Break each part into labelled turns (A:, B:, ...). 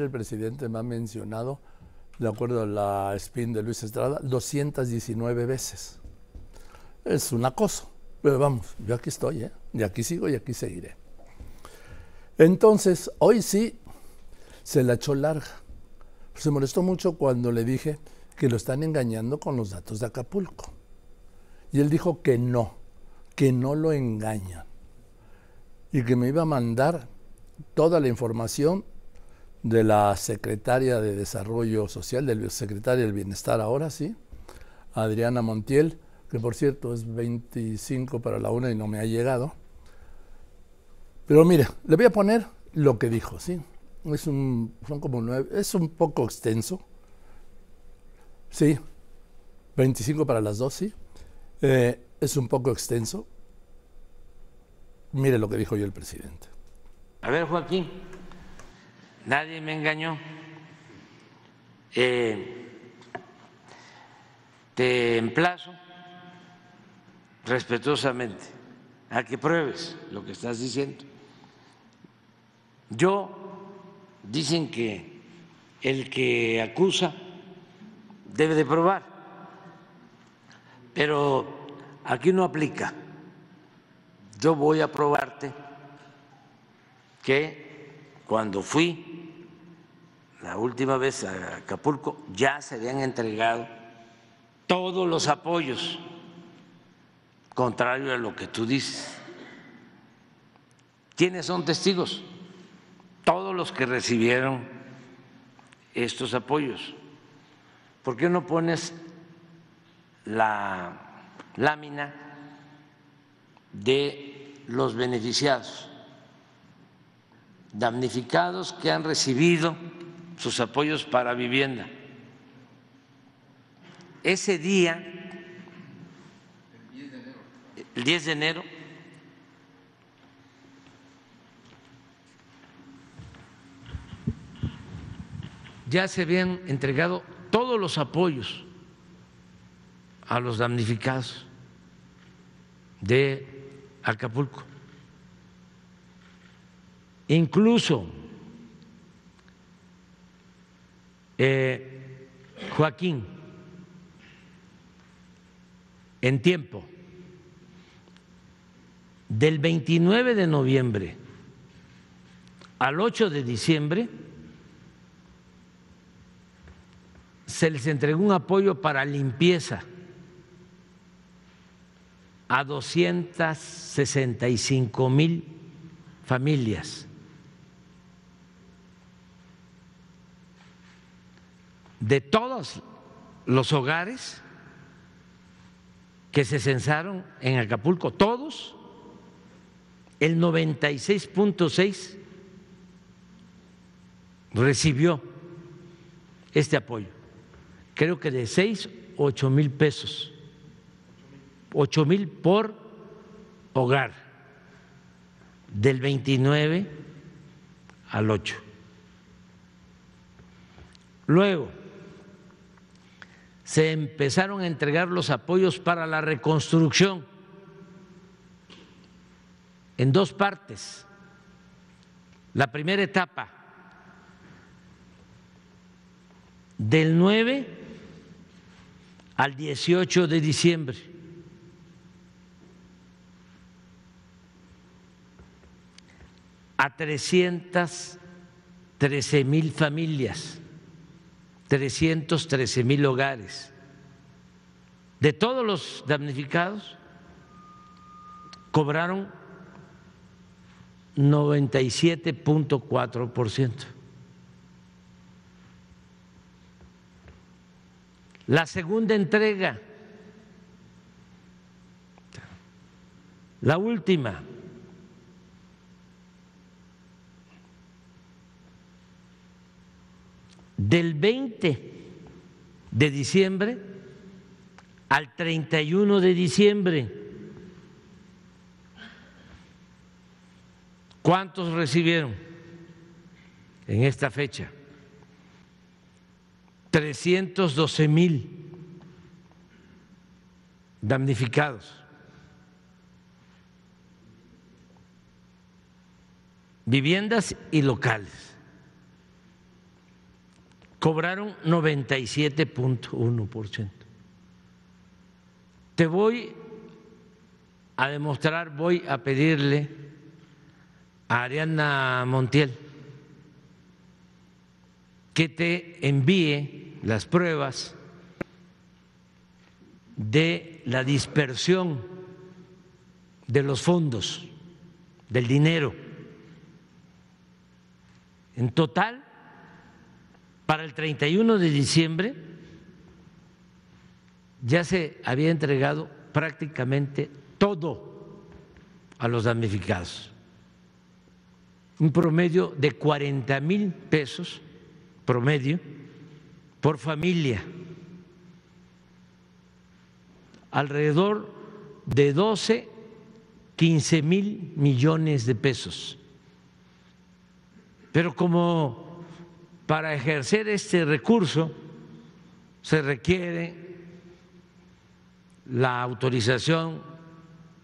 A: El presidente me ha mencionado, de acuerdo a la spin de Luis Estrada, 219 veces. Es un acoso. Pero vamos, yo aquí estoy, ¿eh? y aquí sigo y aquí seguiré. Entonces, hoy sí se la echó larga. Se molestó mucho cuando le dije que lo están engañando con los datos de Acapulco. Y él dijo que no, que no lo engañan. Y que me iba a mandar toda la información de la secretaria de Desarrollo Social, del secretario del Bienestar ahora, sí, Adriana Montiel, que por cierto es 25 para la una y no me ha llegado. Pero mire, le voy a poner lo que dijo, ¿sí? Es un, son como nueve, es un poco extenso. Sí, 25 para las dos, sí. Eh, es un poco extenso. Mire lo que dijo yo el presidente.
B: A ver, Joaquín, nadie me engañó. Eh, te emplazo respetuosamente a que pruebes lo que estás diciendo. Yo, dicen que el que acusa debe de probar, pero aquí no aplica. Yo voy a probarte que cuando fui la última vez a Acapulco ya se habían entregado todos los apoyos, contrario a lo que tú dices. ¿Quiénes son testigos? Todos los que recibieron estos apoyos. ¿Por qué no pones la lámina de los beneficiados? damnificados que han recibido sus apoyos para vivienda. Ese día, el 10 de enero, ya se habían entregado todos los apoyos a los damnificados de Acapulco. Incluso eh, Joaquín, en tiempo, del 29 de noviembre al 8 de diciembre, se les entregó un apoyo para limpieza a 265 mil familias. De todos los hogares que se censaron en Acapulco, todos, el 96.6 recibió este apoyo. Creo que de 6 o 8 mil pesos. 8 mil por hogar, del 29 al 8. Luego, se empezaron a entregar los apoyos para la reconstrucción en dos partes. La primera etapa, del 9 al 18 de diciembre. a 313 mil familias 313 mil hogares. De todos los damnificados, cobraron 97.4%. La segunda entrega, la última, del 20 de diciembre al 31 de diciembre. ¿Cuántos recibieron en esta fecha? 312 mil damnificados. Viviendas y locales. Cobraron 97.1%. Te voy a demostrar, voy a pedirle a Ariana Montiel que te envíe las pruebas de la dispersión de los fondos, del dinero. En total, para el 31 de diciembre ya se había entregado prácticamente todo a los damnificados. Un promedio de 40 mil pesos promedio por familia. Alrededor de 12, 15 mil millones de pesos. Pero como para ejercer este recurso se requiere la autorización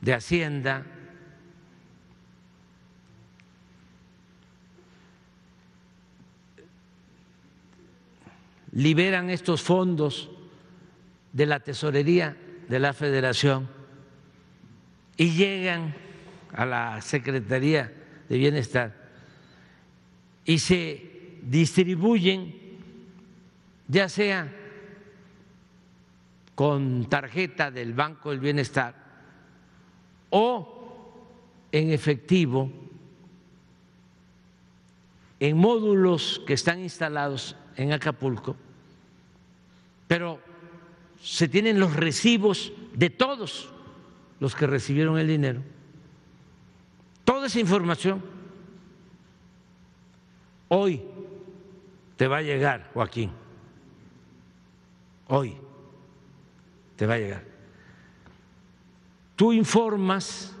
B: de Hacienda, liberan estos fondos de la tesorería de la federación y llegan a la Secretaría de Bienestar y se distribuyen, ya sea con tarjeta del Banco del Bienestar o en efectivo en módulos que están instalados en Acapulco, pero se tienen los recibos de todos los que recibieron el dinero. Toda esa información hoy te va a llegar, Joaquín. Hoy te va a llegar. Tú informas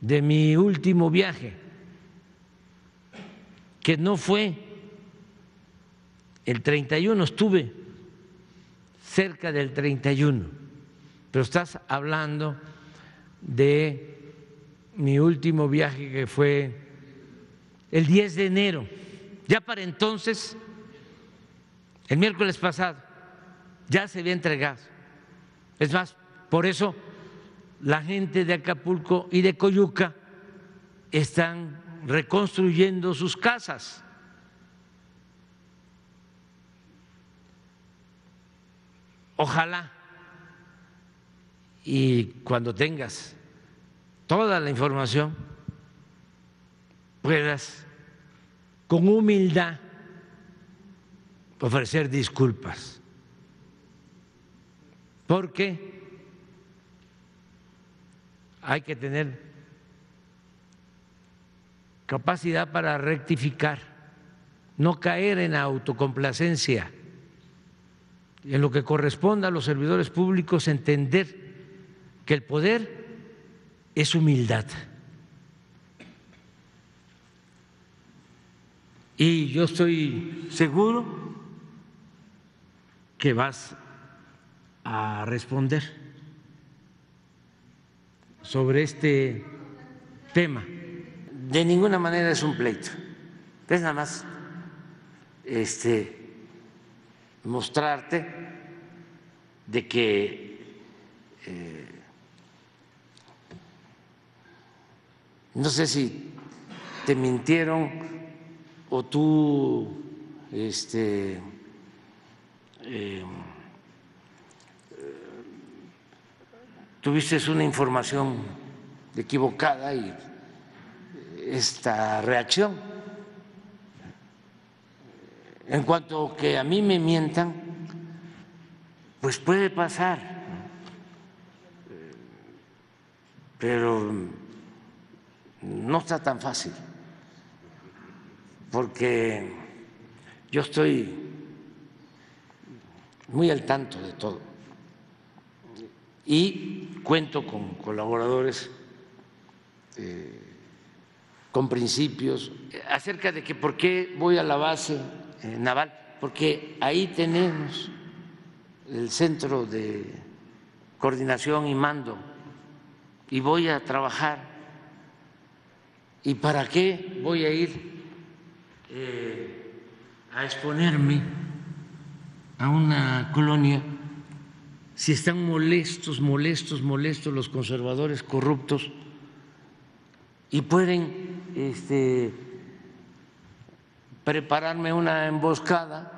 B: de mi último viaje, que no fue el 31, estuve cerca del 31, pero estás hablando de mi último viaje que fue el 10 de enero ya para entonces, el miércoles pasado, ya se había entregado. Es más, por eso la gente de Acapulco y de Coyuca están reconstruyendo sus casas. Ojalá y cuando tengas toda la información puedas con humildad ofrecer disculpas, porque hay que tener capacidad para rectificar, no caer en autocomplacencia, en lo que corresponda a los servidores públicos entender que el poder es humildad. Y yo estoy seguro que vas a responder sobre este tema. De ninguna manera es un pleito. Es nada más este, mostrarte de que eh, no sé si te mintieron o tú este, em, tuviste una información equivocada y esta reacción. En cuanto que a mí me mientan, pues puede pasar, pero no está tan fácil porque yo estoy muy al tanto de todo y cuento con colaboradores eh, con principios acerca de que por qué voy a la base eh, naval, porque ahí tenemos el centro de coordinación y mando y voy a trabajar. ¿Y para qué voy a ir eh, a exponerme a una colonia. Si están molestos, molestos, molestos los conservadores corruptos y pueden este, prepararme una emboscada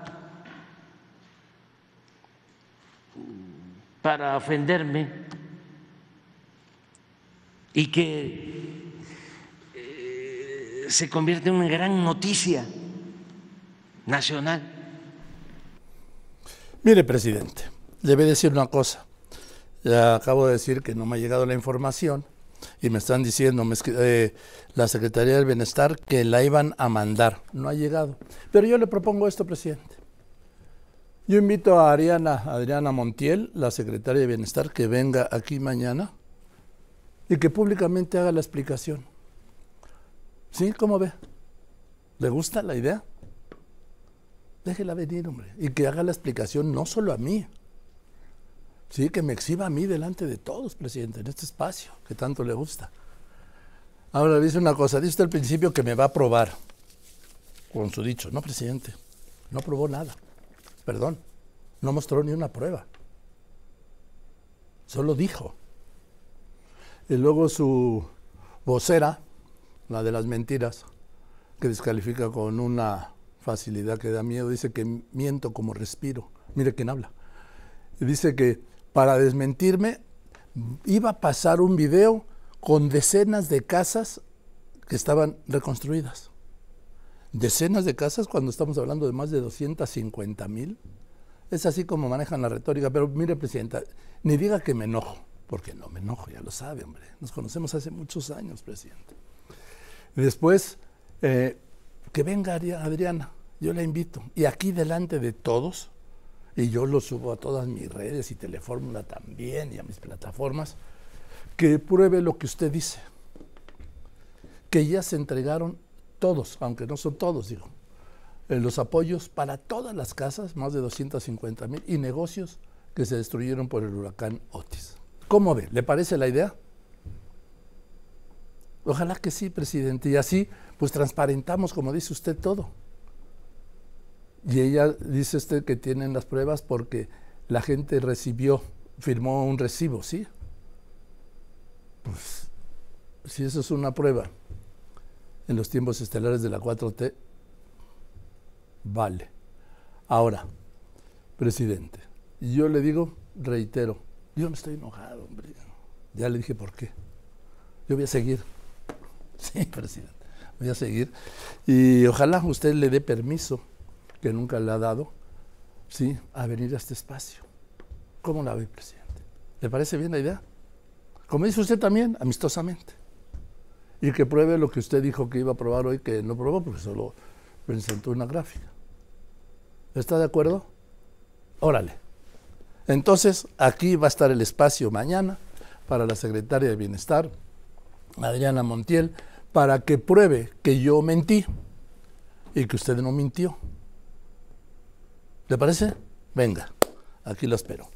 B: para ofenderme y que se convierte en una gran noticia nacional.
A: Mire, presidente, le voy a decir una cosa. Ya acabo de decir que no me ha llegado la información y me están diciendo eh, la Secretaría del Bienestar que la iban a mandar. No ha llegado. Pero yo le propongo esto, presidente. Yo invito a Ariana, Adriana Montiel, la secretaria de Bienestar, que venga aquí mañana y que públicamente haga la explicación. ¿Sí? ¿Cómo ve? ¿Le gusta la idea? Déjela venir, hombre. Y que haga la explicación no solo a mí. Sí, que me exhiba a mí delante de todos, presidente, en este espacio que tanto le gusta. Ahora, dice una cosa, dice al principio que me va a aprobar, con su dicho. No, presidente, no aprobó nada. Perdón, no mostró ni una prueba. Solo dijo. Y luego su vocera, la de las mentiras, que descalifica con una facilidad que da miedo, dice que miento como respiro. Mire quién habla. Dice que para desmentirme iba a pasar un video con decenas de casas que estaban reconstruidas decenas de casas cuando estamos hablando de más de 250 mil. Es así como manejan la retórica, pero mire, Presidenta, ni diga que me enojo, porque no me enojo, ya lo sabe, hombre. Nos conocemos hace muchos años, Presidente. Después, eh, que venga Adriana, yo la invito. Y aquí delante de todos, y yo lo subo a todas mis redes y Telefórmula también y a mis plataformas, que pruebe lo que usted dice, que ya se entregaron todos, aunque no son todos, digo, eh, los apoyos para todas las casas, más de 250 mil, y negocios que se destruyeron por el huracán Otis. ¿Cómo ve? ¿Le parece la idea? Ojalá que sí, presidente. Y así, pues transparentamos, como dice usted, todo. Y ella dice usted que tienen las pruebas porque la gente recibió, firmó un recibo, ¿sí? Pues, si eso es una prueba en los tiempos estelares de la 4T, vale. Ahora, presidente, yo le digo, reitero, yo no estoy enojado, hombre. Ya le dije por qué. Yo voy a seguir. Sí, presidente. Voy a seguir. Y ojalá usted le dé permiso, que nunca le ha dado, sí, a venir a este espacio. ¿Cómo la ve, presidente? ¿Le parece bien la idea? Como dice usted también, amistosamente y que pruebe lo que usted dijo que iba a probar hoy, que no probó porque solo presentó una gráfica. ¿Está de acuerdo? Órale. Entonces, aquí va a estar el espacio mañana para la secretaria de Bienestar, Adriana Montiel, para que pruebe que yo mentí y que usted no mintió. ¿Le parece? Venga, aquí lo espero.